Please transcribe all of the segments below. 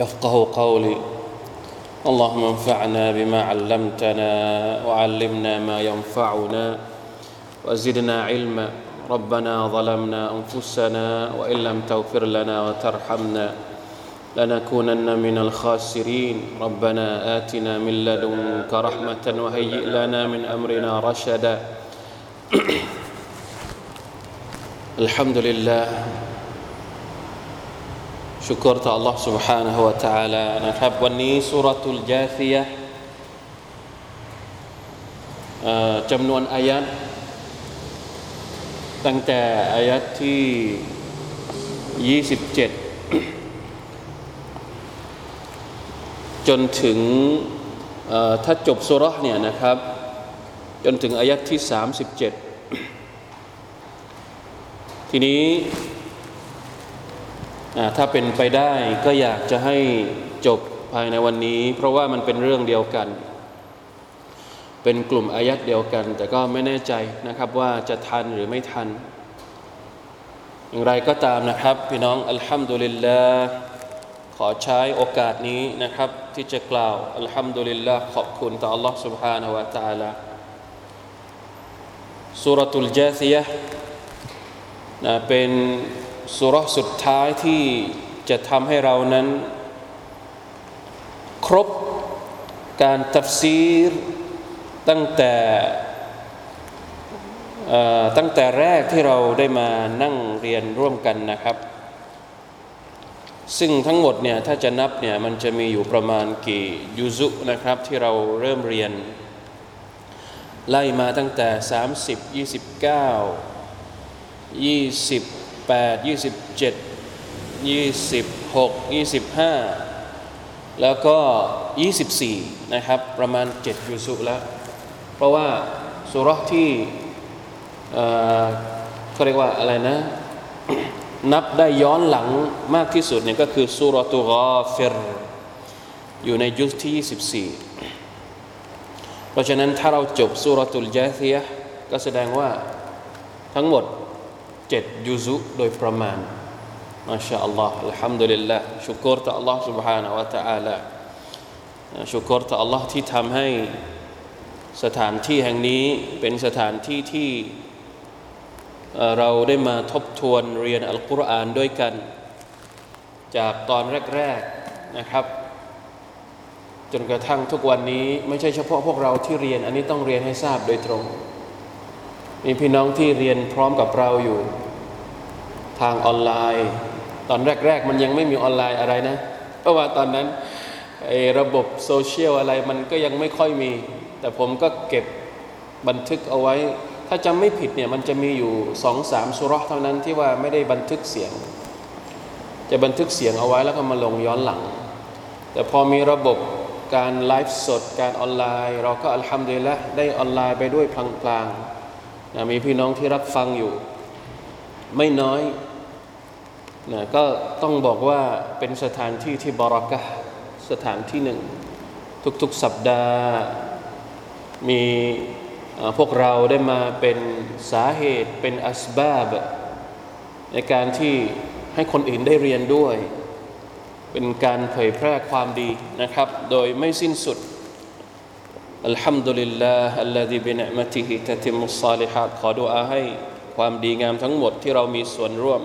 يفقه قولي. اللهم انفعنا بما علمتنا وعلمنا ما ينفعنا وزدنا علما. ربنا ظلمنا أنفسنا وإن لم تغفر لنا وترحمنا لنكونن من الخاسرين. ربنا آتنا من لدنك رحمة وهيئ لنا من أمرنا رشدا. الحمد لله ชุกรต่อ Allah سبحانه และ تعالى นะครับวันนี้สุรทุลจาซียะจำนวนอายัดตั้งแต่อายัดที่ 27 จนถึงถ้าจบสุรเนี่ยนะครับ จนถึงอายัดที่ 37 ทีนี้ ถ้าเป็นไปได้ก็อยากจะให้จบภายในวันนี้ เพราะว่ามันเป็นเรื่องเดียวกัน เป็นกลุ่มอายัดเดียวกัน แต่ก็ไม่แน่ใจนะครับว่าจะทันหรือไม่ทัน อย่างไรก็ตามนะครับ พี่น้องอัลฮัมดุลิลลาห์ขอใช้โอกาสนี้นะครับ ที่จะกล่าวอัลฮัมดุลิลลาห์ขอบคุณต่อ Allah سبحانه และ تعالى สุรตุลจาซียะนะเป็น สุรสุดท้ายที่จะทำให้เรานั้น ครบการตัฟซีรตั้งแต่ตั้งแต่แรกที่เราได้มานั่งเรียนร่วมกันนะครับ ซึ่งทั้งหมดเนี่ยถ้าจะนับเนี่ยมันจะมีอยู่ประมาณกี่ยุซุนะครับที่เราเริ่มเรียน ไล่มาตั้งแต่ 30 29 20 28 27 26 25 แล้วก็ 24 นะครับ ประมาณ 7 ยูสุแล้ว เพราะว่าสุรที่เขาเรียกว่าอะไรนะ นับได้ย้อนหลังมากที่สุดเนี่ยก็คือสุรตุกาฟิรอยู่ในยุคที่ 24 เพราะฉะนั้นถ้าเราจบสุรตุลจาซียก็แสดงว่าทั้งหมด เจ็ดยุซุโดยประมาณมาชาอัลลอฮ์อัลฮัมดุลิลละชุกรต่อ Allah سبحانه และ تعالى ชุกรต่อ Allah ที่ทำให้สถานที่แห่งนี้เป็นสถานที่ที่เราได้มาทบทวนเรียนอัลกุรอานด้วยกัน จากตอนแรกๆนะครับ จนกระทั่งทุกวันนี้ไม่ใช่เฉพาะพวกเราที่เรียน อันนี้ต้องเรียนให้ทราบโดยตรง มีพี่น้องที่เรียนพร้อมกับเราอยู่ ทางออนไลน์ ตอนแรก ๆ มันยังไม่มีออนไลน์อะไรนะ เพราะว่าตอนนั้นระบบโซเชียลอะไรมันก็ยังไม่ค่อยมี แต่ผมก็เก็บบันทึกเอาไว้ ถ้าจำไม่ผิดเนี่ยมันจะมีอยู่สองสามสุรเท่านั้นที่ว่าไม่ได้บันทึกเสียง จะบันทึกเสียงเอาไว้แล้วก็มาลงย้อนหลัง แต่พอมีระบบการไลฟ์สดการออนไลน์ เราก็อัลฮัมดุลิละได้ออนไลน์ไปด้วยพลางๆ นะมีพี่น้องที่รับฟังอยู่ ไม่น้อยนะก็ต้องบอกว่าเป็นสถานที่ที่บารักะสถานที่หนึ่ง ทุกๆสัปดาห์ มีพวกเราได้มาเป็นสาเหตุเป็นอัสบาบ ในการที่ให้คนอื่นได้เรียนด้วย เป็นการเผยแพร่ความดีนะครับ โดยไม่สิ้นสุด อัลฮัมดุลิลลาห์อัลลอฮีบินะมะติฮิตะติมุสซาลิฮัดขอดุอาให้ความดีงามทั้งหมดที่เรามีส่วนร่วม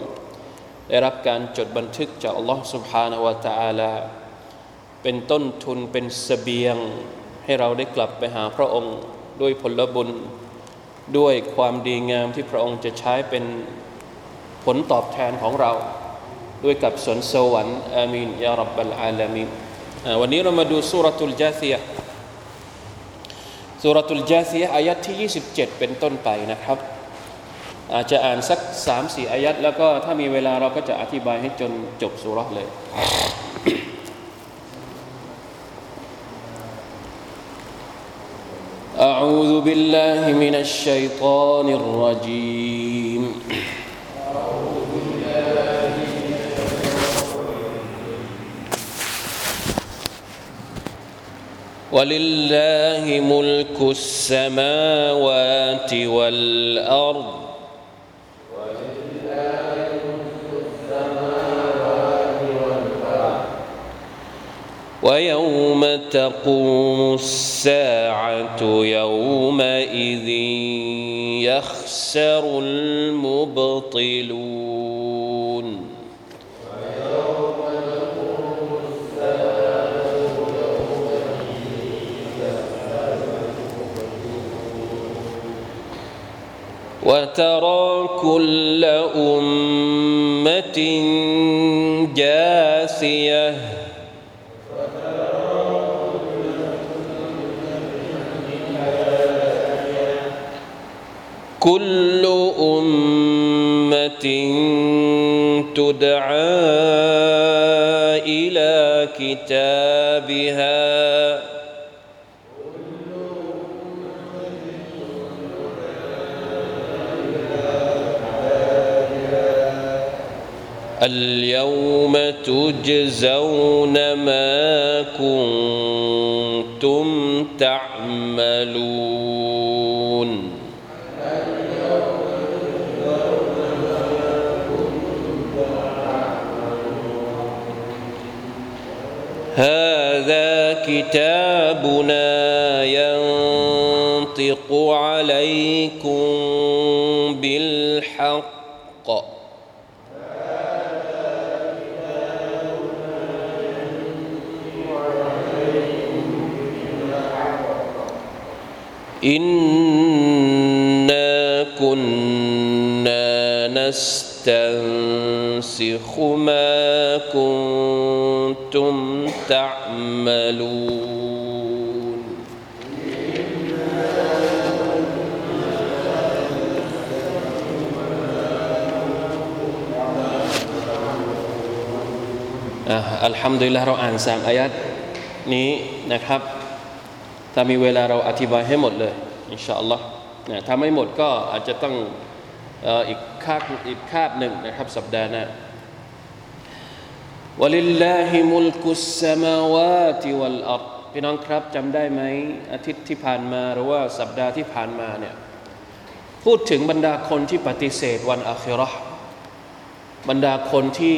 ได้รับการจดบันทึกจากอัลลอฮ์ سبحانه และ تعالى เป็นต้นทุนเป็นสเสบียง ให้เราได้กลับไปหาพระองค์ ด้วยผลบุญ ด้วยความดีงามที่พระองค์จะใช้เป็นผลตอบแทนของเรา ด้วยกับสวนสวรรค์อามีนยารับบัลอาลามีนวันนี้เรามาดูสุรทูลจาซีย สุรตุลจาซียอายัดที่ 27 เป็นต้นไปนะครับ อาจจะอ่านสักสามสี่อายัดแล้วก็ถ้ามีเวลาเราก็จะอธิบายให้จนจบสุรเลย أعوذ بالله من الشيطان الرجيم ولله ملك السماوات والأرض. ويوم تقوم الساعة يومئذ يخسر المبطلون. وترى كل أمة جاثية. كل أمة تدعى إلى كتابها. اليوم تجزون ما كنتم تعملون. هذا كتابنا ينطق عليكم بالحق. إنا كنا نستنسخ ما كنتم تعملونอ่ะอัลฮัมดุลิลละเราอ่านสามอายัดนี้นะครับ ถ้ามีเวลาเราอธิบายให้หมดเลย อินชาอัลลอฮ์นะถ้าไม่หมดก็อาจจะต้องอีกคาบอีกคาบหนึ่งนะครับสัปดาห์หน้าวะลิลลาฮิมุลกุสสมาวาติวัลอัรฎพี่น้องครับจำได้ไหมอาทิตย์ที่ผ่านมาหรือว่าสัปดาห์ที่ผ่านมาเนี่ยพูดถึงบรรดาคนที่ปฏิเสธวันอาคิราะห์บรรดาคนที่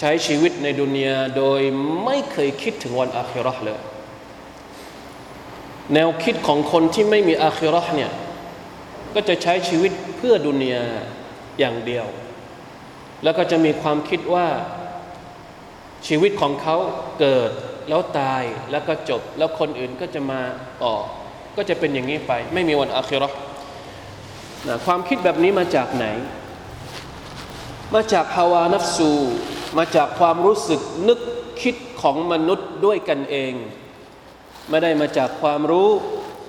ใช้ชีวิตในดุนยาโดยไม่เคยคิดถึงวันอาคิราะห์เลย แนวคิดของคนที่ไม่มีอาคิราะห์เนี่ยก็จะใช้ชีวิตเพื่อดุนยาอย่างเดียว แล้วก็จะมีความคิดว่าชีวิตของเขาเกิดแล้วตายแล้วก็จบ แล้วคนอื่นก็จะมาต่อ ก็จะเป็นอย่างนี้ไป ไม่มีวันอาคิราะห์นะความคิดแบบนี้มาจากไหน มาจากฮาวานัฟซู มาจากความรู้สึกนึกคิดของมนุษย์ด้วยกันเอง ไม่ได้มาจากความรู้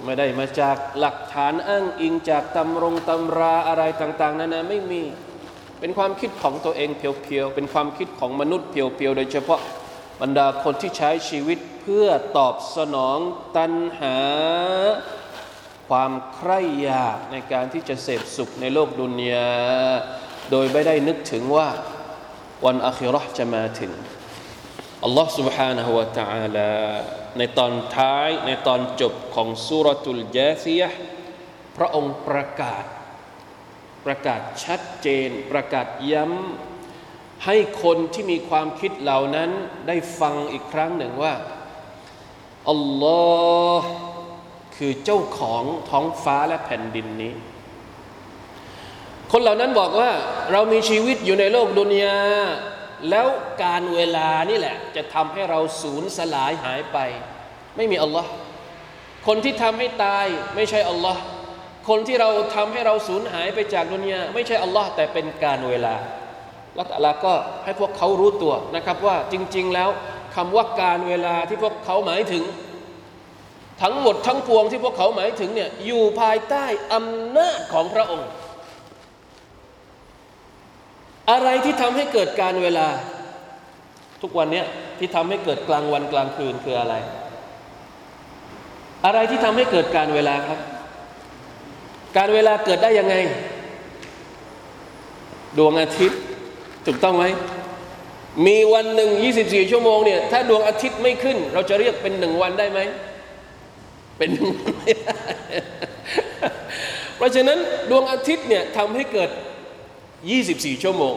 ไม่ได้มาจากหลักฐานอ้างอิงจากตำรงตำราอะไรต่าง ๆนานาไม่มี เป็นความคิดของตัวเองเพียวๆ เป็นความคิดของมนุษย์เพียวๆ โดยเฉพาะบรรดาคนที่ใช้ชีวิตเพื่อตอบสนองตัณหา ความใคร่อยากในการที่จะเสพสุขในโลกดุนยา โดยไม่ได้นึกถึงว่าวันอาคิเราะห์จะมาถึง อัลลอฮ์ سبحانه และ تعالى ในตอนท้ายในตอนจบของสุรตุลยาซีย์พระองค์ประกาศ ประกาศชัดเจน ประกาศย้ำให้คนที่มีความคิดเหล่านั้นได้ฟังอีกครั้งหนึ่งว่าอัลลอฮ์คือเจ้าของท้องฟ้าและแผ่นดินนี้ คนเหล่านั้นบอกว่าเรามีชีวิตอยู่ในโลกดุนยา แล้วการเวลานี่แหละ จะทำให้เราสูญสลายหายไป ไม่มีอัลลอฮ์คนที่ทำให้ตายไม่ใช่อัลลอฮ์คนที่เราทำให้เราสูญหายไปจากดุนยาไม่ใช่อัลลอฮ์แต่เป็นการเวลาแล้วแต่ละก็ให้พวกเขารู้ตัวนะครับว่าจริง ๆ แล้วคำว่าการเวลาที่พวกเขาหมายถึง ทั้งหมดทั้งปวงที่พวกเขาหมายถึงเนี่ยอยู่ภายใต้อำนาจของพระองค์ อะไรที่ทำให้เกิดการเวลา ทุกวันเนี้ยที่ทำให้เกิดกลางวันกลางคืนคืออะไร อะไรที่ทำให้เกิดการเวลาครับ การเวลาเกิดได้ยังไง ดวงอาทิตย์ถูกต้องไหมมีวันหนึ่ง 24 ชั่วโมงเนี่ยถ้าดวงอาทิตย์ไม่ขึ้น เราจะเรียกเป็นหนึ่งวันได้ไหม เป็นหนึ่งวันไม่ได้เพราะฉะนั้นดวงอาทิตย์เนี่ยทำให้เกิด 24 ชั่วโมง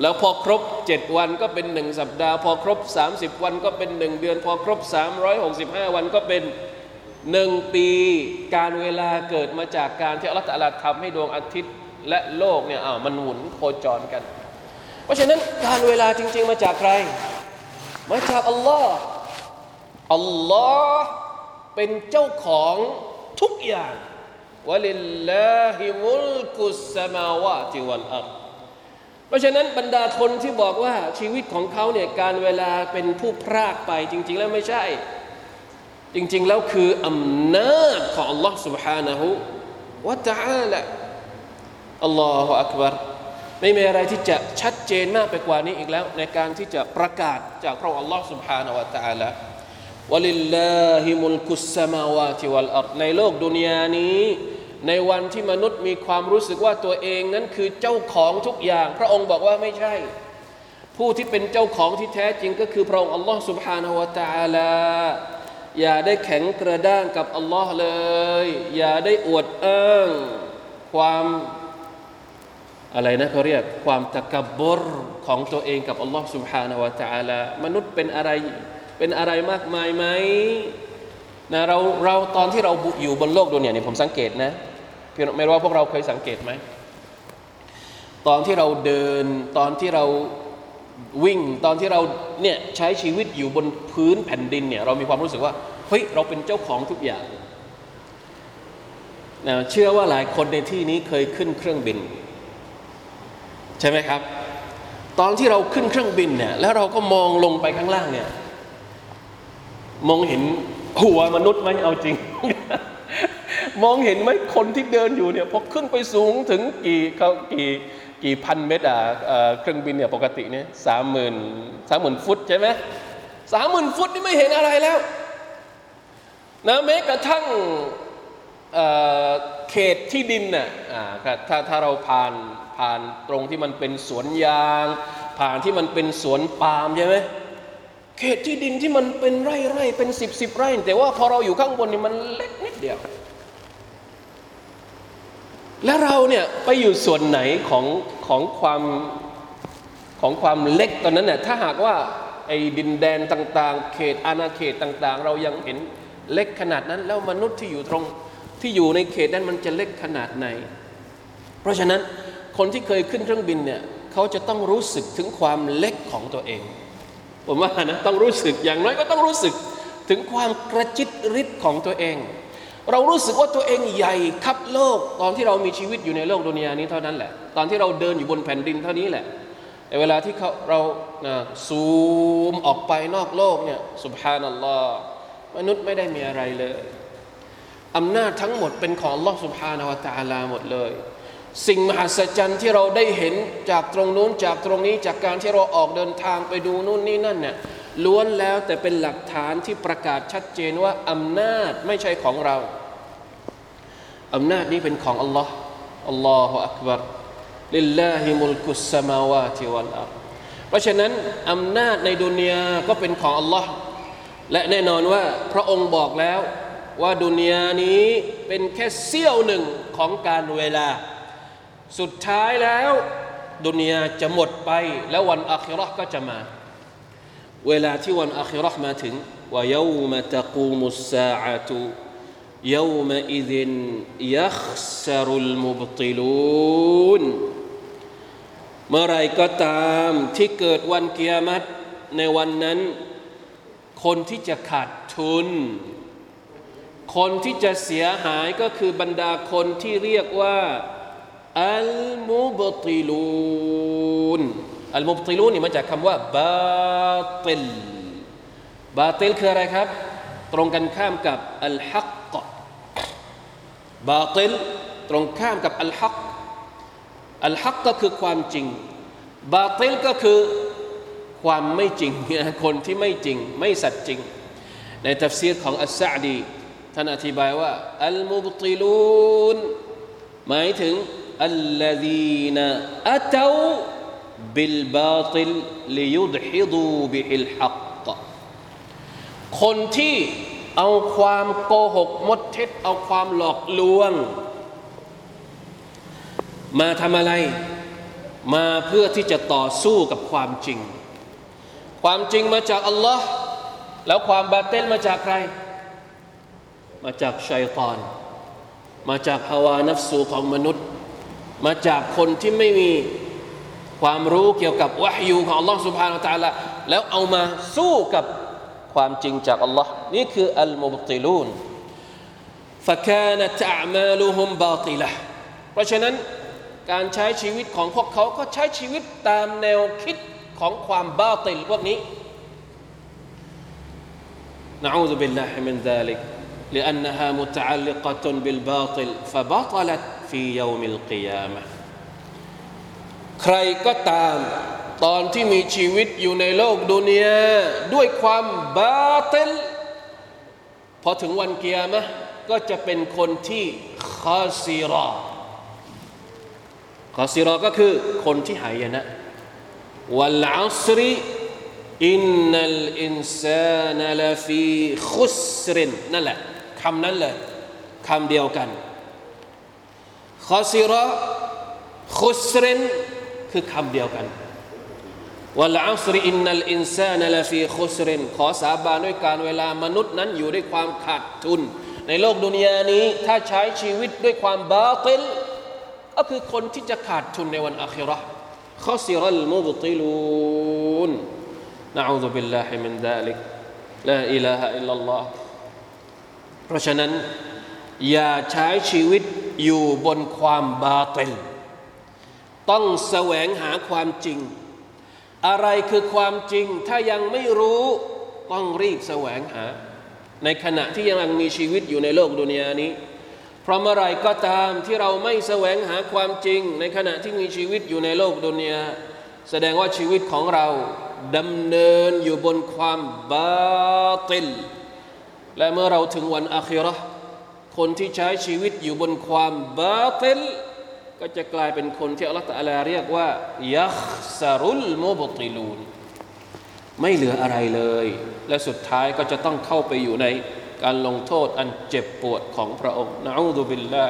แล้วพอครบ 7 วันก็เป็นหนึ่งสัปดาห์ พอครบ 30 วันก็เป็นหนึ่งเดือน พอครบ 365 วันก็เป็นหนึ่งปีการเวลาเกิดมาจากการที่อัลลอฮฺตะอาลาทำให้ดวงอาทิตย์และโลกเนี่ยอ้าวมันหมุนโคจรกัน เพราะฉะนั้นการเวลาจริง ๆ มาจากใคร มาจากอัลลอฮ์อัลลอฮ์เป็นเจ้าของทุกอย่าง วะลิลลาฮิมุลกุสสมาวาติวัลอัรฎเพราะฉะนั้นบรรดาคนที่บอกว่าชีวิตของเขาเนี่ยการเวลาเป็นผู้พรากไป จริง ๆ แล้วไม่ใช่ จริง ๆ แล้วคืออำนาจของ Allah سبحانه และ تعالى อัลลอฮฺอักบารไม่มีอะไรที่จะชัดเจนมากไปกว่านี้อีกแล้ว ในการที่จะประกาศจากพระองค์ Allah سبحانه และ تعالى วะลิลลาฮิมุลกุสสมาวาติวัลอัรในโลกดุนยานี้ ในวันที่มนุษย์มีความรู้สึกว่าตัวเองนั้นคือเจ้าของทุกอย่าง พระองค์บอกว่าไม่ใช่ ผู้ที่เป็นเจ้าของที่แท้จริงก็คือพระองค์อัลลอฮ์สุบฮานาวะตาลาอย่าได้แข็งกระด้างกับอัลลอฮ์เลย อย่าได้อวดอ้างความอะไรนะเขาเรียกความตะกบบรของตัวเองกับอัลลอฮ์สุบฮานาวะตาลามนุษย์เป็นอะไรเป็นอะไรมากมายไหมนะเราเราตอนที่เราอยู่บนโลกดุนเนี่ยผมสังเกตนะ พี่ไม่รู้ว่าพวกเราเคยสังเกตไหมตอนที่เราเดินตอนที่เราวิ่งตอนที่เราเนี่ยใช้ชีวิตอยู่บนพื้นแผ่นดินเนี่ยเรามีความรู้สึกว่าเฮ้ยเราเป็นเจ้าของทุกอย่างนะเชื่อว่าหลายคนในที่นี้เคยขึ้นเครื่องบิน ใช่ไหมครับ ตอนที่เราขึ้นเครื่องบินเนี่ยแล้วเราก็มองลงไปข้างล่างเนี่ยมองเห็นหัวมนุษย์ไหมเอาจริง มองเห็นไหมคนที่เดินอยู่เนี่ยพอขึ้นไปสูงถึงกี่เขากี่กี่พันเมตรอะเครื่องบินเนี่ยปกติเนี่ยสามหมื่นสามหมื่นฟุตใช่ไหมสามหมื่นฟุตนี่ไม่เห็นอะไรแล้วนะแม้กระทั่งเขตที่ดินน่ะถ้าถ้าเราผ่านผ่านตรงที่มันเป็นสวนยาง ผ่านที่มันเป็นสวนปาล์มใช่ไหมเขตที่ดินที่มันเป็นไร่ไร่เป็นสิบสิบไร่ แต่ว่าพอเราอยู่ข้างบนนี่มันเล็กนิดเดียว แล้วเราเนี่ยไปอยู่ส่วนไหนของของความของความเล็กตอนนั้นเนี่ยถ้าหากว่าไอ้ดินแดนต่าง ๆ เขตอาณาเขตต่าง ๆ เรายังเห็นเล็กขนาดนั้น แล้วมนุษย์ที่อยู่ตรงที่อยู่ในเขตนั้นมันจะเล็กขนาดไหน เพราะฉะนั้นคนที่เคยขึ้นเครื่องบินเนี่ยเขาจะต้องรู้สึกถึงความเล็กของตัวเอง ผมว่านะต้องรู้สึกอย่างน้อยก็ต้องรู้สึกถึงความกระจิตริดของตัวเอง เรารู้สึกว่าตัวเองใหญ่ครับโลก ตอนที่เรามีชีวิตอยู่ในโลกดุนยานี้เท่านั้นแหละ ตอนที่เราเดินอยู่บนแผ่นดินเท่านี้แหละแต่เวลาที่เขาเรานะซูมออกไปนอกโลกเนี่ยสุบฮานัลลอฮ์มนุษย์ไม่ได้มีอะไรเลยอำนาจทั้งหมดเป็นของลอสุบฮานาวะตาลาหมดเลย สิ่งมหัศจรรย์ที่เราได้เห็นจากตรงนู้นจากตรงนี้จากการที่เราออกเดินทางไปดูนู่นนี่นั่นเนี่ย ล้วนแล้วแต่เป็นหลักฐานที่ประกาศชัดเจนว่าอำนาจไม่ใช่ของเรา อำนาจนี้เป็นของอัลลอฮ์อัลลอฮฺอักบารลิลลาฮิมุลกุสมาวาติวัลอัรเพราะฉะนั้นอำนาจในดุนยาก็เป็นของอัลลอฮ์และแน่นอนว่าพระองค์บอกแล้วว่าดุนยานี้เป็นแค่เสี้ยวหนึ่งของการเวลา สุดท้ายแล้ว ดุนยาจะหมดไปแล้ววันอาคิรอก็จะมา เวลาที่วันอาคิรอมาถึงว่ายูมะตะกูมุสซาอะตุยูมะอิดินยัคซรุลมุบติลูนเมื่อไรก็ตามที่เกิดวันเกียรติในวันนั้น คนที่จะขาดทุน คนที่จะเสียหายก็คือบรรดาคนที่เรียกว่าالمبطلون المبطلون นี่มาจากคำว่า باطل باطل คืออะไรครับ ตรงกันข้ามกับالحق باطل ตรงข้ามกับ الحق الحق ก็คือความจริง باطل ก็คือความไม่จริง คนที่ไม่จริง ไม่สัตย์จริง ในทัฟซีรของอัสซาดีท่านอธิบายว่าอัลมุบติลูนหมายถึงอัลลดีนอัตา ติลลิยุดฮิดูบิฮิลฮักคนที่เอาความโกหกมดเท็จเอาความหลอกลวง มาทำอะไร มาเพื่อที่จะต่อสู้กับความจริง ความจริงมาจากอัลลอฮ์แล้วความบาเตลมาจากใคร มาจากชัยตอน มาจากฮาวานัฟสูของมนุษย์ มาจากคนที่ไม่มี ความรู้เกี่ยวกับวะฮยูของอัลลอฮ์สุบฮานาตะละแล้วเอามาสู้กับความจริงจากอัลลอฮ์นี่คืออัลมุบติลูน فكانت أعمالهم باطلة เพราะฉะนั้นการใช้ชีวิตของพวกเขาก็ใช้ชีวิตตามแนวคิดของความบาติลพวกนี้ نعوذ بالله من ذلك لأنها متعلقة بالباطل فبطلت في يوم القيامة ใครก็ตาม ตอนที่มีชีวิตอยู่ในโลกดุนยาด้วยความบาติลพอถึงวันเกียร์มะก็จะเป็นคนที่คาซีรอخسر ก็คือคนที่หายนะ والعصر إن الإنسان لفي خسر นั่นแหละคำนั้นเลยคำเดียวกัน خسر خسر คือคำเดียวกัน والعصر إن الإنسان لفي خسر ขอสาบานด้วยกาลเวลามนุษย์นั้นอยู่ด้วยความขาดทุน ในโลกดุนยานี้ถ้าใช้ชีวิตด้วยความ باطلก็คือคนที่จะขาดทุนในวันอาคิราะห์ข้อสิรัลมุบติลูนนะอูซุบิลลาฮิมินดาลิกลาอิลาฮะอิลลัลลอฮ์เพราะฉะนั้น อย่าใช้ชีวิตอยู่บนความบาติล ต้องแสวงหาความจริง อะไรคือความจริง ถ้ายังไม่รู้ต้องรีบแสวงหา ในขณะที่ยังมีชีวิตอยู่ในโลกดุนยานี้ เพราะเมื่อไรก็ตามที่เราไม่แสวงหาความจริง ในขณะที่มีชีวิตอยู่ในโลกดุนยาแสดงว่าชีวิตของเราดำเนินอยู่บนความบาติลและเมื่อเราถึงวันอาคิราะห์คนที่ใช้ชีวิตอยู่บนความบาติล ก็จะกลายเป็นคนที่อัลลอฮฺตะลาเรียกว่ายักซารุลโมบติลูนไม่เหลืออะไรเลย และสุดท้ายก็จะต้องเข้าไปอยู่ในการลงโทษอันเจ็บปวดของพระองค์ نعوذ بالله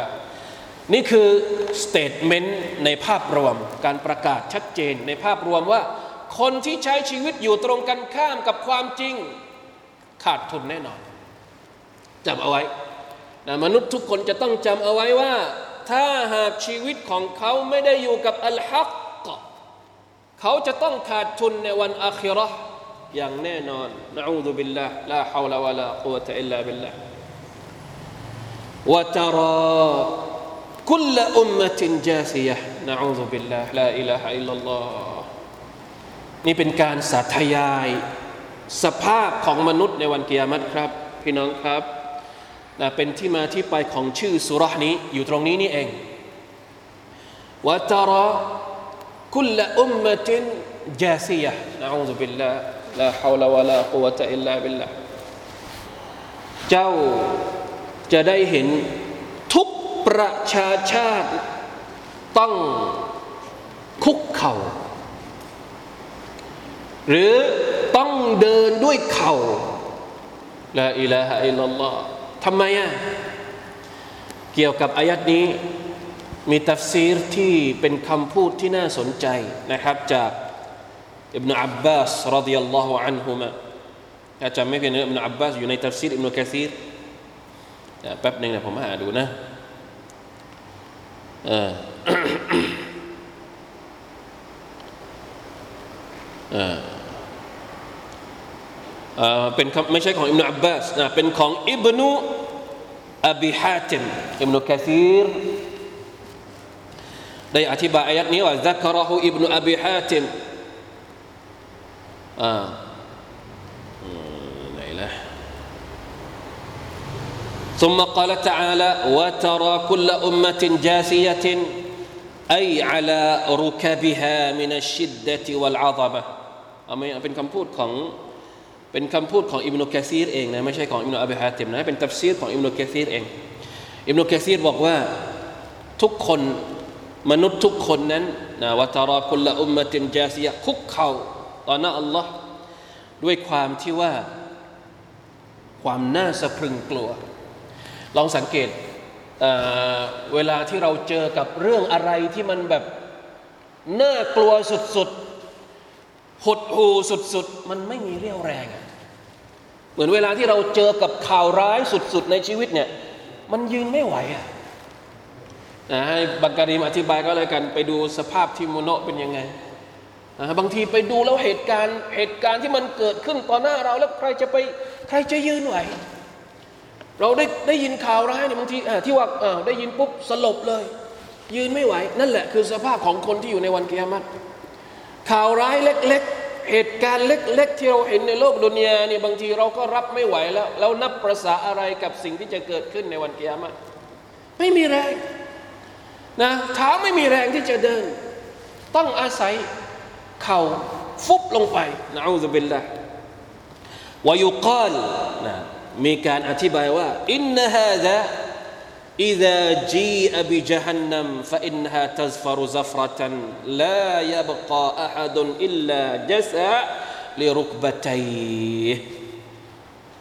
นี่คือ statement ในภาพรวมการประกาศชัดเจนในภาพรวมว่า คนที่ใช้ชีวิตอยู่ตรงกันข้ามกับความจริง ขาดทุนแน่นอนจำเอาไว้นะมนุษย์ทุกคนจะต้องจำเอาไว้ว่า ถ้าหากชีวิตของเขาไม่ได้อยู่กับالحق เขาจะต้องขาดทุนในวันอาคิเราะฮ์อย่างแน่นอนนะอูดุบิลลาห์ลาฮาวลาวะลากุวะตะอิลลาบิลลาห์วะตรอคุลอุมมะตินจาซียะนะอูดุบิลลาห์ลาอิลาฮะอิลลัลลอฮนี่เป็นการสาธยาย สภาพของมนุษย์ในวันกิยามัตครับ พี่น้องครับ นะเป็นที่มาที่ไปของชื่อสุรานี้อยู่ตรงนี้นี่เองวะตาระคุลอุมมะตินจาซียะนะอูซุบิลลาห์ลาฮาวลาวะลากุวะตะอิลลาบิลลาห์เจ้าจะได้เห็นทุกประชาชาติต้องคุกเข่า หรือต้องเดินด้วยเข่าละอิลาฮะอิลลัลลอฮ์ ทำไมอะเกี่ยวกับอายะฮ์นี้มีตัฟซีรที่เป็นคำพูดที่น่าสนใจนะครับจากอิบนาอับบาสรดิยัลลอฮุอันฮุมะถ้าจำไม่ผิดนะอิบนุอับบาสอยู่ในตัฟซีรอิบนุกะษีรแป๊บหนึ่งนะผมหาดูนะป็นไม่ใช่ของอิบนาอับบาสนะเป็นของอิบนุอบีฮาติมอิบนุกะซีรได้อธิบายอายัดนี้ว่า ذكره ابن أبي حاتم อ่าไหนล่ะ ثم قال تعالى وترى كل أمة جاثية أي على ركبها من الشدة والعظمة เอาไม่เป็นคำพูดของ เป็นคำพูดของอิบนุกะซีรเองนะไม่ใช่ของอิบนุอับฮาติมนะเป็นตัฟซีรของอิบนุกะซีรเองอิบนุกะซีรบอกว่าทุกคนมนุษย์ทุกคนนั้นนะวะตาราคุลละอุมมะตินจาซียะคุกเข่าต่อหน้าอัลลอฮ์ด้วยความที่ว่าความน่าสะพรึงกลัว ลองสังเกตเเวลาที่เราเจอกับเรื่องอะไรที่มันแบบน่ากลัวสุดๆ หดหูสุดๆ มันไม่มีเรี่ยวแรงอะเหมือนเวลาที่เราเจอกับข่าวร้ายสุดๆ ในชีวิตเนี่ย มันยืนไม่ไหวอะนะให้บังการีมอธิบายก็เลยกัน ไปดูสภาพที่โมโนเป็นยังไงนะบางทีไปดูแล้วเหตุการณ์เหตุการณ์ที่มันเกิดขึ้นต่อหน้าเราแล้วใครจะไปใครจะยืนไหว เราได้ได้ยินข่าวร้ายเนี่ยบางทีที่ว่าได้ยินปุ๊บสลบเลย ยืนไม่ไหว นั่นแหละคือสภาพของคนที่อยู่ในวันเกียรติ ข่าวร้ายเล็กๆ เหตุการณ์เล็ก ๆ ที่เราเห็นในโลกดุนยาเนี่ยบางทีเราก็รับไม่ไหวแล้ว แล้วนับประษาอะไรกับสิ่งที่จะเกิดขึ้นในวันเกียรติไม่มีแรงนะเท้าไม่มีแรงที่จะเดิน ต้องอาศัยเข่าฟุบลงไปนะอูซุบิลละวายุกาลนะมีการอธิบายว่าอินนฮาดะ إذا جيء بجهنم فإنها تزفر زفرة لا يبقى أحد إلا جسع لركبتيه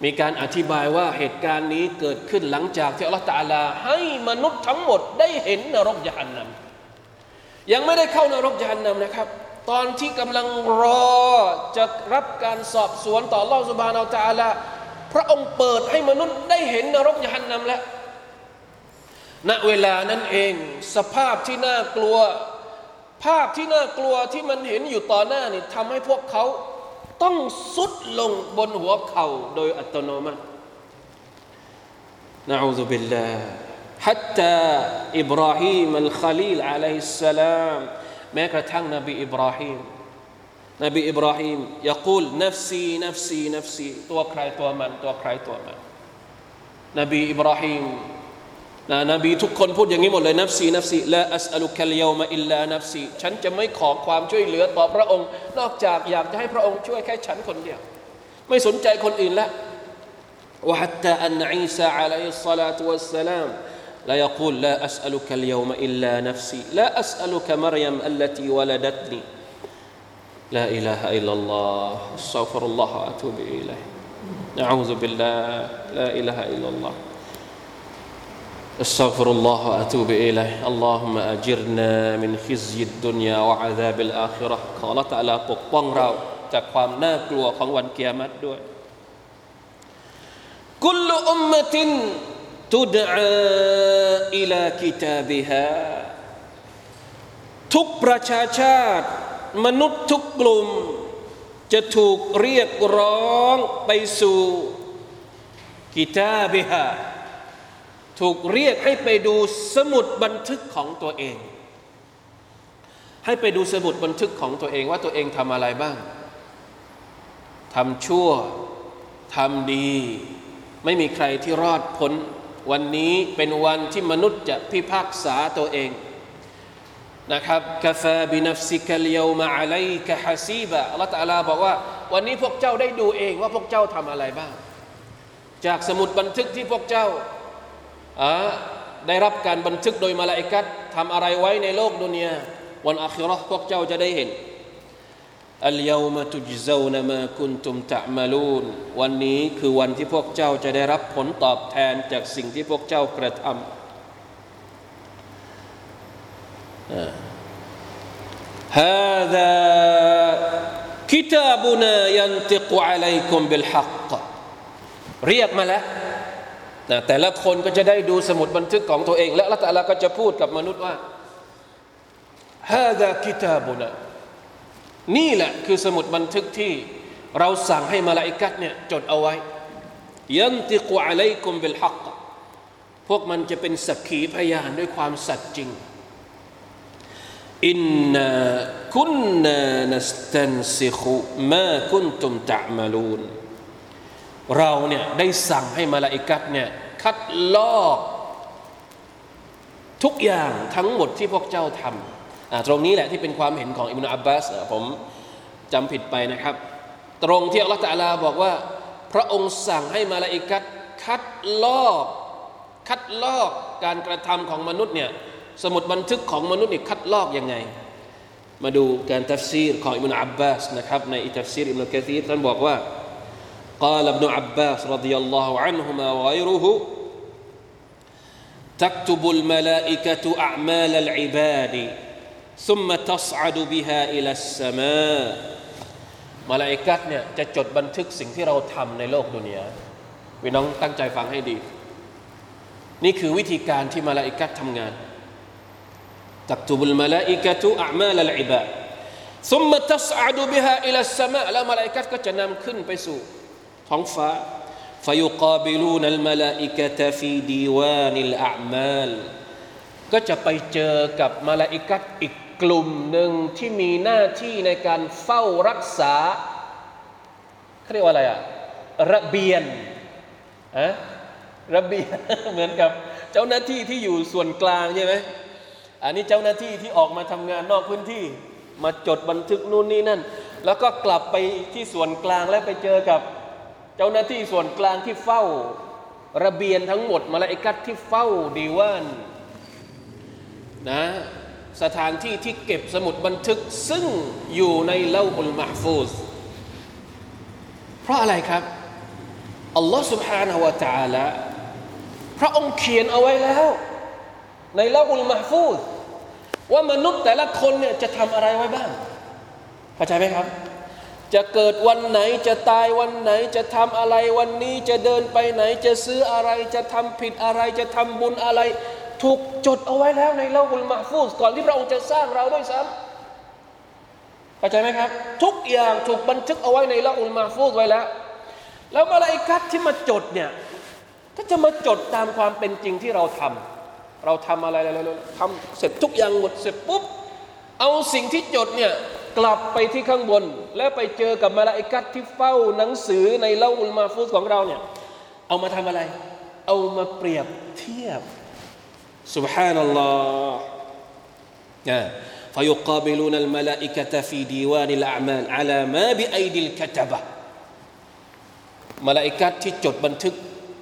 มีการอธิบายว่าเหตุการณ์นี้เกิดขึ้นหลังจากที่อัลลอฮฺตาลาให้มนุษย์ทั้งหมดได้เห็นนรกยานนำยังไม่ได้เข้านรกยานนำนะครับ ตอนที่กำลังรอจะรับการสอบสวนต่ออัลลอฮฺสุบานอัลตาลาพระองค์เปิดให้มนุษย์ได้เห็นนรกยานนำแล้ว ณเวลานั้นเองสภาพที่น่ากลัว ภาพที่น่ากลัวที่มันเห็นอยู่ต่อหน้านี่ทำให้พวกเขาต้องสุดลงบนหัวเข่าโดยอัตโนมัตินะอูซุบิลลาห์ حتى إبراهيم الخليل عليه السلام แม้กระทั่งนบีอิบราฮิมนบีอิบราฮิมยกูลนัฟซีนัฟซีนัฟซีตัวใครตัวมันตัวใครตัวมันนบีอิบราฮิม นะนบีทุกคนพูดอย่างนี้หมดเลยนับซีนับซีละอัสอัลุคัลยามาอิลลานับซีฉันจะไม่ขอความช่วยเหลือต่อพระองค์ นอกจากอยากจะให้พระองค์ช่วยแค่ฉันคนเดียว ไม่สนใจคนอื่นละวะฮัตตาอันอีสาอะลัยฮิสซาลาตุวัสสลาม لا يقول لا أسألك اليوم إلا نفسي لا أسألك مريم التي ولدتني لا إله إلا الله استغفر الله وأتوب إليه أعوذ بالله لا إله إلا الله استغفر الله واتوب اليه اللهم اجرنا من خزي الدنيا وعذاب الاخره ขอละตะลาปกป้องเราจากความน่ากลัวของวันกิยามัตด้วย كل أمة تدعى إلى كتابها ทุกประชาชาติ มนุษย์ทุกกลุ่ม จะถูกเรียกร้องไปสู่กิตาบิฮา ถูกเรียกให้ไปดูสมุดบันทึกของตัวเอง ให้ไปดูสมุดบันทึกของตัวเองว่าตัวเองทำอะไรบ้างทำชั่วทำดี ไม่มีใครที่รอดพ้น วันนี้เป็นวันที่มนุษย์จะพิพากษาตัวเองนะครับกาฟาบินัฟซิกลยามาอะไลกะฮาซีบะอัลลอฮฺตะลาบอกว่า วันนี้พวกเจ้าได้ดูเองว่าพวกเจ้าทำอะไรบ้าง จากสมุดบันทึกที่พวกเจ้า ได้รับการบันทึกโดยมาลาอิกัดทำอะไรไว้ในโลกดุนยาวันอัคิรอพวกเจ้าจะได้เห็นอัลยาวมะตุจเซานมาคุณตุมตะมาลูนวันนี้คือวันที่พวกเจ้าจะได้รับผลตอบแทนจากสิ่งที่พวกเจ้ากระทำฮาดาคิตาบุนายันติกอัลัยคุมบิลฮักเรียกมาแล้ว นะแต่ละคนก็จะได้ดูสมุดบันทึกของตัวเอง และละตัลลาก็จะพูดกับมนุษย์ว่าฮาดากิตาบุนะนี่แหละคือสมุดบันทึกที่เราสั่งให้มาลาอิกัดเนี่ยจดเอาไว้ ยันติกุอะลัยกุมเบลฮักพวกมันจะเป็นสักขีพยานด้วยความสัตย์จริงอินนาคุนนานัสตันซิคุมาคุนตุมตะมาลูน เราเนี่ยได้สั่งให้มาลาอิกัดเนี่ยคัดลอกทุกอย่างทั้งหมดที่พวกเจ้าทำตรงนี้แหละที่เป็นความเห็นของอิบนาอับบาสผมจำผิดไปนะครับ ตรงที่อัลลอฮฺตะลาบอกว่า พระองค์สั่งให้มาลาอิกัดคัดลอก คัดลอกการกระทำของมนุษย์เนี่ยสมุดบันทึกของมนุษย์นี่คัดลอกยังไง มาดูการตัฟซีรของอิบนุอับบาสนะครับในอิตัฟซีรอิบนุกะซีรท่านบอกว่า قال ابن عباس رضي الله عنهما وغيره تكتب الملائكة أعمال العباد ثم تصعد بها إلى السماء มาลาอิกัดเนี่ยจะจดบันทึกสิ่งที่เราทำในโลกดุนยาพี่น้องตั้งใจฟังให้ดี นี่คือวิธีการที่มาลาอิกัดทำงาน ตักตุบุลมาลาอิกะตุอามาลลอิบาด ثم تصعد بها إلى السماء แล้วมาลาอิกัดก็จะนำขึ้นไปสู่ ท้องฟ้า فيقابلون الملائكة في ديوان الأعمال ก็จะไปเจอกับมาลาอิกัดอีกกลุ่มหนึ่งที่มีหน้าที่ในการเฝ้ารักษาเขาเรียกว่าอะไรอะระเบียนอะระเบียน เหมือนกับเจ้าหน้าที่ที่อยู่ส่วนกลางใช่ไหมอันนี้เจ้าหน้าที่ที่ออกมาทำงานนอกพื้นที่ มาจดบันทึกนู่นนี่นั่น แล้วก็กลับไปที่ส่วนกลางและไปเจอกับ เจ้าหน้าที่ส่วนกลางที่เฝ้า ระเบียนทั้งหมดมาลาอิกัดที่เฝ้าดีว่านนะสถานที่ที่เก็บสมุดบันทึกซึ่งอยู่ในเล่าอุลมาฟูซเพราะอะไรครับอัลลอฮ์ سبحانه และ تعالى พระองค์เขียนเอาไว้แล้ว ในเล่าอุลมาฟูซว่ามนุษย์แต่ละคนเนี่ยจะทำอะไรไว้บ้างเข้าใจไหมครับ จะเกิดวันไหนจะตายวันไหน จะทำอะไรวันนี้จะเดินไปไหน จะซื้ออะไรจะทำผิดอะไรจะทำบุญอะไร ถูกจดเอาไว้แล้วในเล่าอุลมาฟูสก่อนที่พระองค์จะสร้างเราด้วยซ้ำเข้าใจไหมครับ ทุกอย่างถูกบันทึกเอาไว้ในเล่าอุลมาฟูสไว้แล้ว แล้วมาลาอิกัดที่มาจดเนี่ยก็จะมาจดตามความเป็นจริงที่เราทำเราทำอะไรอะไรทำเสร็จทุกอย่างหมดเสร็จปุ๊บเอาสิ่งที่จดเนี่ย กลับไปที่ข้างบน แล้วไปเจอกับมาลาอิกัดที่เฝ้าหนังสือในเล่าอุลมาฟูสของเราเนี่ยเอามาทำอะไร เอามาเปรียบเทียบ سبحان الله فيقابلون الملائكة في ديوان الأعمال على ما بأيدي الكتبة มาลาอิกัดที่จดบันทึก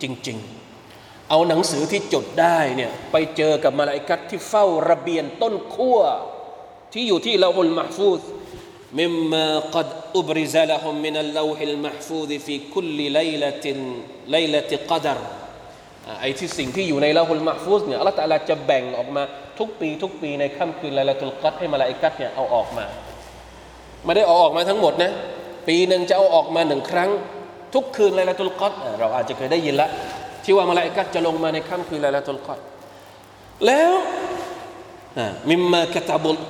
จริง ๆ เอาหนังสือที่จดได้เนี่ยไปเจอกับมาลาอิกัดที่เฝ้าระเบียนต้นขั้ว ที่อยู่ที่ลาหุลมาฟูซ مما قد أبرز لهم من اللوح المحفوظ في كل ليلة ليلة قدر ไอ้ที่สิ่งที่อยู่ในละหุลมาฟูสเนี่ยอัลลอฮฺตะลาจะแบ่งออกมาทุกปี ทุกปีในค่ำคืนไลลาตุลกัดให้มาลาอิกัดเนี่ยเอาออกมา ไม่ได้เอาออกมาทั้งหมดนะปีหนึ่งจะเอาออกมาหนึ่งครั้ง ทุกคืนไลลาตุลกัดเราอาจจะเคยได้ยินละที่ว่ามาลาอิกัดจะลงมาในค่ำคืนไลลาตุลกัดแล้ว มิมมา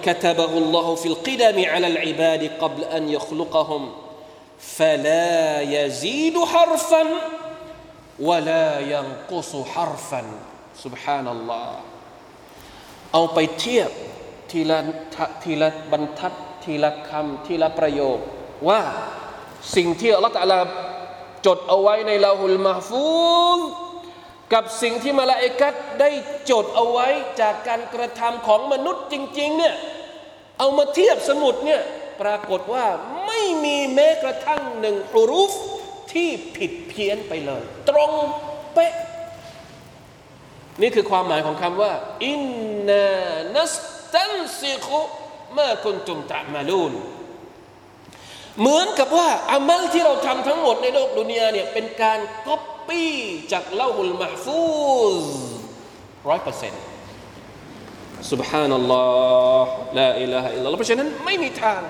كتبه الله في القدم على العباد قبل أن يخلقهم فلا يزيد حرفا ولا ينقص حرفا سبحان الله เอาไปเทียบทีละทีละบรรทัดทีละคำทีละประโยค ว่าสิ่งที่อัลลอฮฺตะลาจดเอาไว้ในลาหุลมาฟูซ กับสิ่งที่มาลาอิกัดได้จดเอาไว้จากการกระทำของมนุษย์จริง ๆ เนี่ยเอามาเทียบสมุดเนี่ยปรากฏว่าไม่มีแม้กระทั่งหนึ่งฮุรุฟที่ผิดเพี้ยนไปเลย ตรงเป๊ะ นี่คือความหมายของคำว่า อินนานัสตันซิคุมาคุนตุมตะมาลูน เหมือนกับว่าอามัลที่เราทำทั้งหมดในโลกดุนยาเนี่ยเป็นการก๊อปปี้จากเล่าหุลมาฟูซร้อยเปอร์เซ็นต์ سبحان อัลลอฮ์ลาอิลาฮะอิลลัลลอฮ์เพราะฉะนั้นไม่มีทาง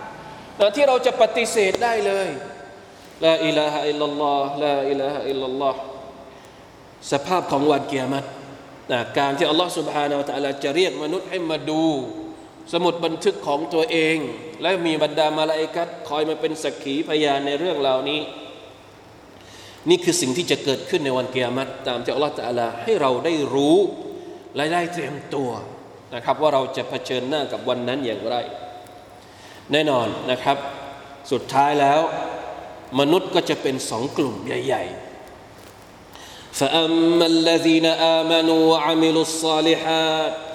ที่เราจะปฏิเสธได้เลยลาอิลาฮะอิลลัลลอฮ์ลาอิลาฮะอิลลัลลอฮ์สภาพของวันเกียรตินะการที่อัลลอฮ์ سبحانه และ تعالى จะเรียกมนุษย์ให้มาดู สมุดบันทึกของตัวเอง และมีบรรดามาลาอิกัดคอยมาเป็นสักขีพยานในเรื่องเหล่านี้ นี่คือสิ่งที่จะเกิดขึ้นในวันเกียรติตามที่อัลลอฮ์ تعالى ให้เราได้รู้และได้เตรียมตัวนะครับว่าเราจะเผชิญหน้ากับวันนั้นอย่างไร แน่นอนนะครับ สุดท้ายแล้วมนุษย์ก็จะเป็นสองกลุ่มใหญ่ๆ فأما الذين آمنوا وعملوا الصالحات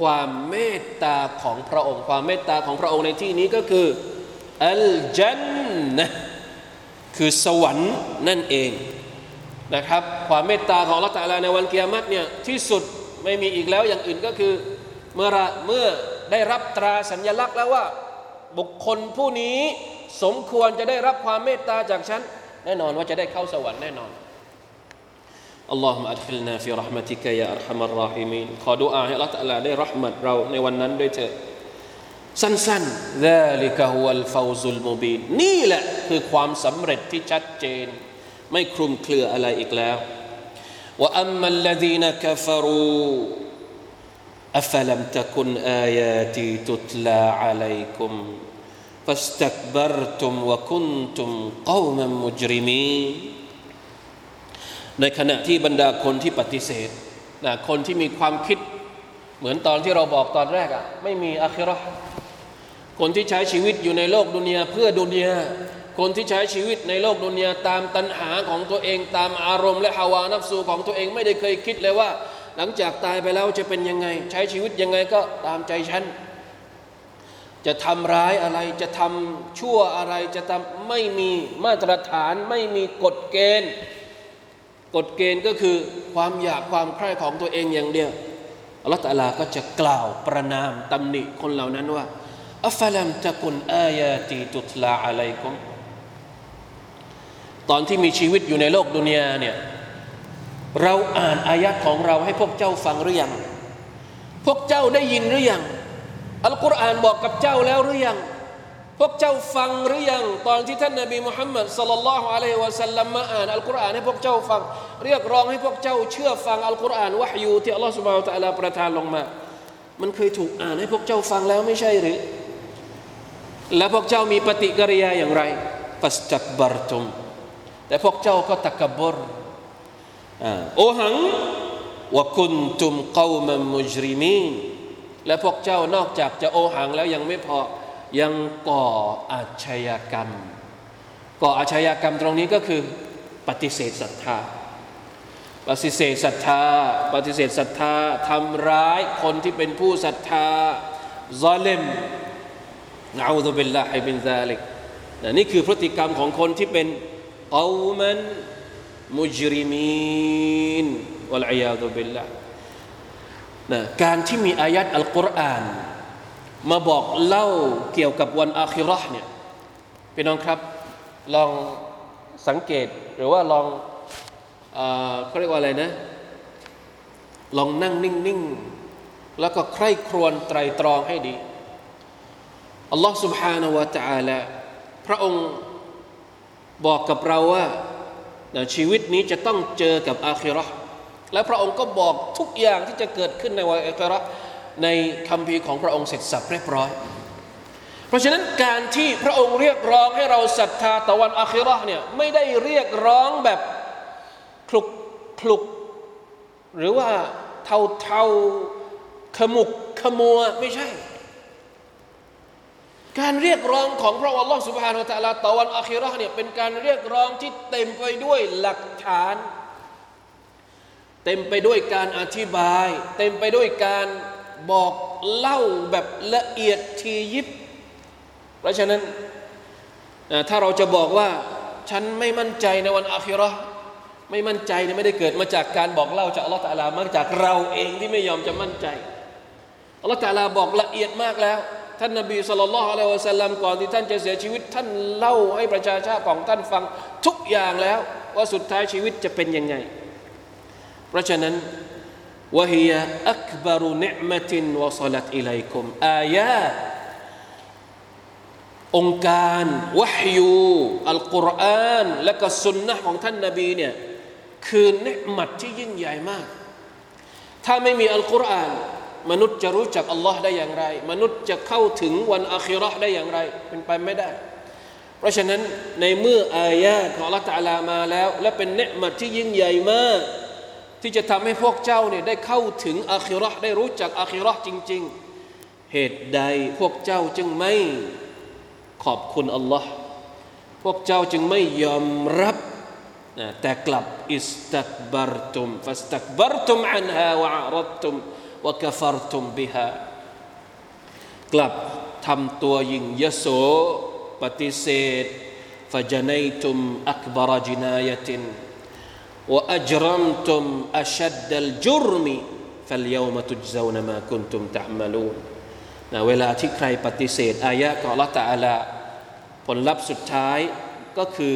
ความเมตตาของพระองค์ ความเมตตาของพระองค์ในที่นี้ก็คืออัลจันนะคือสวรรค์นั่นเองนะครับ ความเมตตาของอัลลอฮฺตะลาในวันเกียรติเนี่ยที่สุดไม่มีอีกแล้วอย่างอื่นก็คือเมื่อเมื่อได้รับตราสัญลักษณ์แล้วว่า บุคคลผู้นี้สมควรจะได้รับความเมตตาจากฉัน แน่นอนว่าจะได้เข้าสวรรค์แน่นอน اللهم أدخلنا في رحمتك يا أرحم الراحمين ขอดุอาให้อัลลอฮฺตะลาได้รัหมัดเราในวันนั้นด้วยเถิดสั้นๆ ذلك هو الفوز المبين นี่แหละคือความสำเร็จที่ชัดเจน ไม่คลุมเครืออะไรอีกแล้ว وأما الذين كفروا أفلم تكن آياتي تتلى عليكم فاستكبرتم وكنتم قوما مجرمين ในขณะที่บรรดาคนที่ปฏิเสธนะคนที่มีความคิดเหมือนตอนที่เราบอกตอนแรกอะ่ะไม่มีอาคิรอคนที่ใช้ชีวิตอยู่ในโลกดุนยาเพื่อดุนยาคนที่ใช้ชีวิตในโลกดุนยาตามตัณหาของตัวเอง ตามอารมณ์และฮาวานับสูของตัวเองไม่ได้เคยคิดเลยว่า หลังจากตายไปแล้วจะเป็นยังไง ใช้ชีวิตยังไงก็ตามใจฉันจะทำร้ายอะไรจะทำชั่วอะไรจะทำไม่มีมาตรฐานไม่มีกฎเกณฑ์ กฎเกณฑ์ก็คือความอยากความใคร่ของตัวเองอย่างเดียวอัลลอฮฺตะลาก็จะกล่าวประนามตำหนิคนเหล่านั้นว่าอัฟลัมตะกุนอายาตีตุตลาอะลัยกุมตอนที่มีชีวิตอยู่ในโลกดุนยาเนี่ยเราอ่านอายัดของเราให้พวกเจ้าฟังหรือยัง พวกเจ้าได้ยินหรือยัง อัลกุรอานบอกกับเจ้าแล้วหรือยัง พวกเจ้าฟังหรือยังตอนที่ท่านนบีมุฮัมมัดสลลัลลอฮุอะลัยฮิวะสัลลัมมาอ่านอัลกุรอานให้พวกเจ้าฟัง เรียกร้องให้พวกเจ้าเชื่อฟังอัลกุรอานวะฮยูที่อัลลอฮฺสุบฮฺตะลาประทานลงมา มันเคยถูกอ่านให้พวกเจ้าฟังแล้วไม่ใช่หรือ แล้วพวกเจ้ามีปฏิกิริยาอย่างไรฟัสตักบารตุมแต่พวกเจ้าก็ตะกบรโอหังวะกุนตุมกาวมมุจริมีและพวกเจ้านอกจากจะโอหังแล้วยังไม่พอ ยังก่ออาชญากรรม ก่ออาชญากรรมตรงนี้ก็คือปฏิเสธศรัทธา ปฏิเสธศรัทธา ปฏิเสธศรัทธาทำร้ายคนที่เป็นผู้ศรัทธาซอเลมนะอูซุบิลลาฮิบินซาลิกนี่คือพฤติกรรมของคนที่เป็นกอมันมุจริมีนวัลอียาตุบิลลานะการที่มีอายัดอัลกุรอาน มาบอกเล่าเกี่ยวกับวันอาคิรอห์เนี่ยพี่น้องครับลองสังเกตหรือว่าลองเขาเรียกว่าอะไรนะ ลองนั่งนิ่งๆ แล้วก็ใคร่ครวญไตรตรองให้ดีอัลลอฮ์ سبحانه และ تعالى พระองค์บอกกับเราว่าชีวิตนี้จะต้องเจอกับอาคิรอห์และพระองค์ก็บอกทุกอย่างที่จะเกิดขึ้นในวันอาคิรอห์ ในคำพีของพระองค์เสร็จสับเรียบร้อย เพราะฉะนั้นการที่พระองค์เรียกร้องให้เราศรัทธาต่อวันอาคิรอเนี่ยไม่ได้เรียกร้องแบบคลุกคลุกหรือว่าเทาเทาขมุกขมัวไม่ใช่ การเรียกร้องของพระอัลลอฮ์สุบฮานาอัลลอฮต่อวันอาคิรอเนี่ยเป็นการเรียกร้องที่เต็มไปด้วยหลักฐาน เต็มไปด้วยการอธิบาย เต็มไปด้วยการ บอกเล่าแบบละเอียดทียิบ เพราะฉะนั้นถ้าเราจะบอกว่า ฉันไม่มั่นใจในวันอาคิรอไม่มั่นใจเนี่ยไม่ได้เกิดมาจากการบอกเล่าจากอัลลอฮฺตะลามาจากเราเองที่ไม่ยอมจะมั่นใจอัลลอฮฺตะลาบอกละเอียดมากแล้ว ท่านนบีสุลต่านละฮ์อะลัยวะสัลลัมก่อนที่ท่านจะเสียชีวิต ท่านเล่าให้ประชาชาติของท่านฟังทุกอย่างแล้ว ว่าสุดท้ายชีวิตจะเป็นยังไง เพราะฉะนั้น وهي أكبر نعمة وصلت إليكم آيات องค์การวะฮยูอัลกุรอานและก็สุนนะของท่านนาบีเนี่ยคือเนืมัดที่ยิ่งใหญ่มาก ถ้าไม่มีอัลกุรอานมนุษย์จะรู้จักอัลลอฮ์ได้อย่างไร มนุษย์จะเข้าถึงวันอาคิรอห์ได้อย่างไร เป็นไปไม่ได้ เพราะฉะนั้นในเมื่ออายะของอัลลอฮ์ตะลามาแล้ว และเป็นเนืมัดที่ยิ่งใหญ่มาก ที่จะทำให้พวกเจ้าเนี่ยได้เข้าถึงอาคิรอได้รู้จักอาคิรอจริง ๆ เหตุใดพวกเจ้าจึงไม่ขอบคุณอัลลอฮ์พวกเจ้าจึงไม่ยอมรับแต่กลับอิสตักบารตุมฟัสตักบารตุมอันฮาวะรัตตุมวะกฟารตุมบิฮากลับทำตัวยิ่งยโสปฏิเสธฟะจนัยตุมอักบารจินายติน ะเวลาที่ใครปฏิเสธอายะของ Allah Ta'ala ผลลัพธ์สุดท้ายก็คือ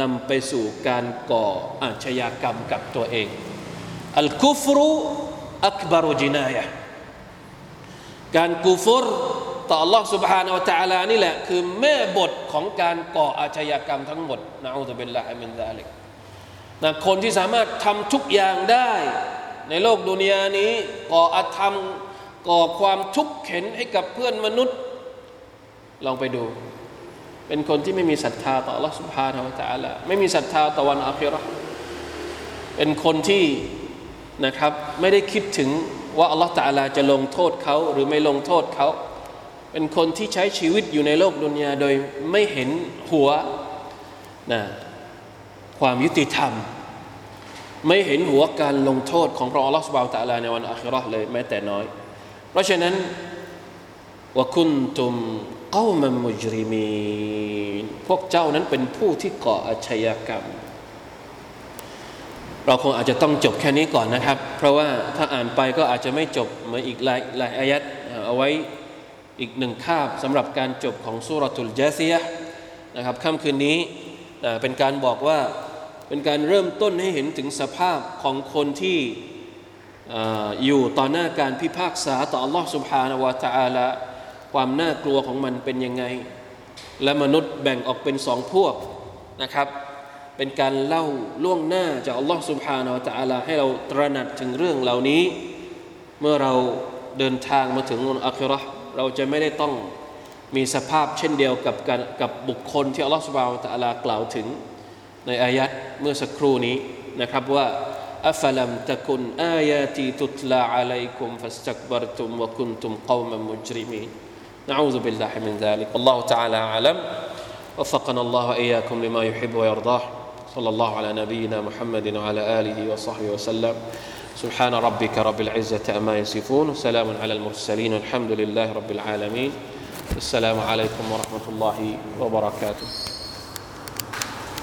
นำไปสู่การก่ออาชญากรรมกับตัวเอง อัลกุฟรุอักบารุจินายะการกูฟรต่อ Allah سبحانه และ تعالى นี่แหละ คือแม่บทของการก่ออาชญากรรมทั้งหมดนะอูซุบิลลาฮิมินซาลิก นะคนที่สามารถทำทุกอย่างได้ ในโลกดุนยานี้ ก่ออาธรรม ก่อความทุกข์เข็นให้กับเพื่อนมนุษย์ ลองไปดู เป็นคนที่ไม่มีศรัทธาต่อ Allah سبحانه และ تعالى ไม่มีศรัทธาต่อวันอาคิเราะห์เป็นคนที่นะครับไม่ได้คิดถึงว่า Allah Ta'ala จะลงโทษเขาหรือไม่ลงโทษเขา เป็นคนที่ใช้ชีวิตอยู่ในโลกดุนยาโดยไม่เห็นหัวนะ ความยุติธรรม ไม่เห็นหัวการลงโทษของพระองค์ Allah Subhanahu Wa Ta'ala ในวันอาคิราเลยแม้แต่น้อย เพราะฉะนั้นว่าคุณตุมก้ามันมุจริมีนพวกเจ้านั้นเป็นผู้ที่ก่ออาชญากรรม เราคงอาจจะต้องจบแค่นี้ก่อนนะครับ เพราะว่าถ้าอ่านไปก็อาจจะไม่จบเหมือนอีกหลายหลายอายัดเอาไว้อีกหนึ่งคาบสำหรับการจบของสุรทุลเจซียนะครับค่ำคืนนี้เป็นการบอกว่า เป็นการเริ่มต้นให้เห็นถึงสภาพของคนที่อยู่ต่อหน้าการพิพากษาต่อ Allah سبحانه และ تعالى ความน่ากลัวของมันเป็นยังไง และมนุษย์แบ่งออกเป็นสองพวกนะครับ เป็นการเล่าล่วงหน้าจากอัลลอฮ์ سبحانه และ تعالى ให้เราตระหนักถึงเรื่องเหล่านี้ เมื่อเราเดินทางมาถึงวันอัคราเราจะไม่ได้ต้องมีสภาพเช่นเดียวกับกับกับบุคคลที่อัลลอฮ์ سبحانه และ تعالى กล่าวถึง ในอายัดเมื่อสักครู่นี้นะครับว่าอัฟลัมตะกุนอายาตีตุตลาอะลัยกุมฟัสตักบรตุมวะกุนตุมกอมันมุจริมีน نعوذ بالله من ذلك والله تعالى أعلم وفقنا الله وإياكم لما يحب ويرضاه صلى الله على نبينا محمد وعلى آله وصحبه وسلم سبحان ربك رب العزة أما يصفون وسلام على المرسلين الحمد لله رب العالمين السلام عليكم ورحمة الله وبركاته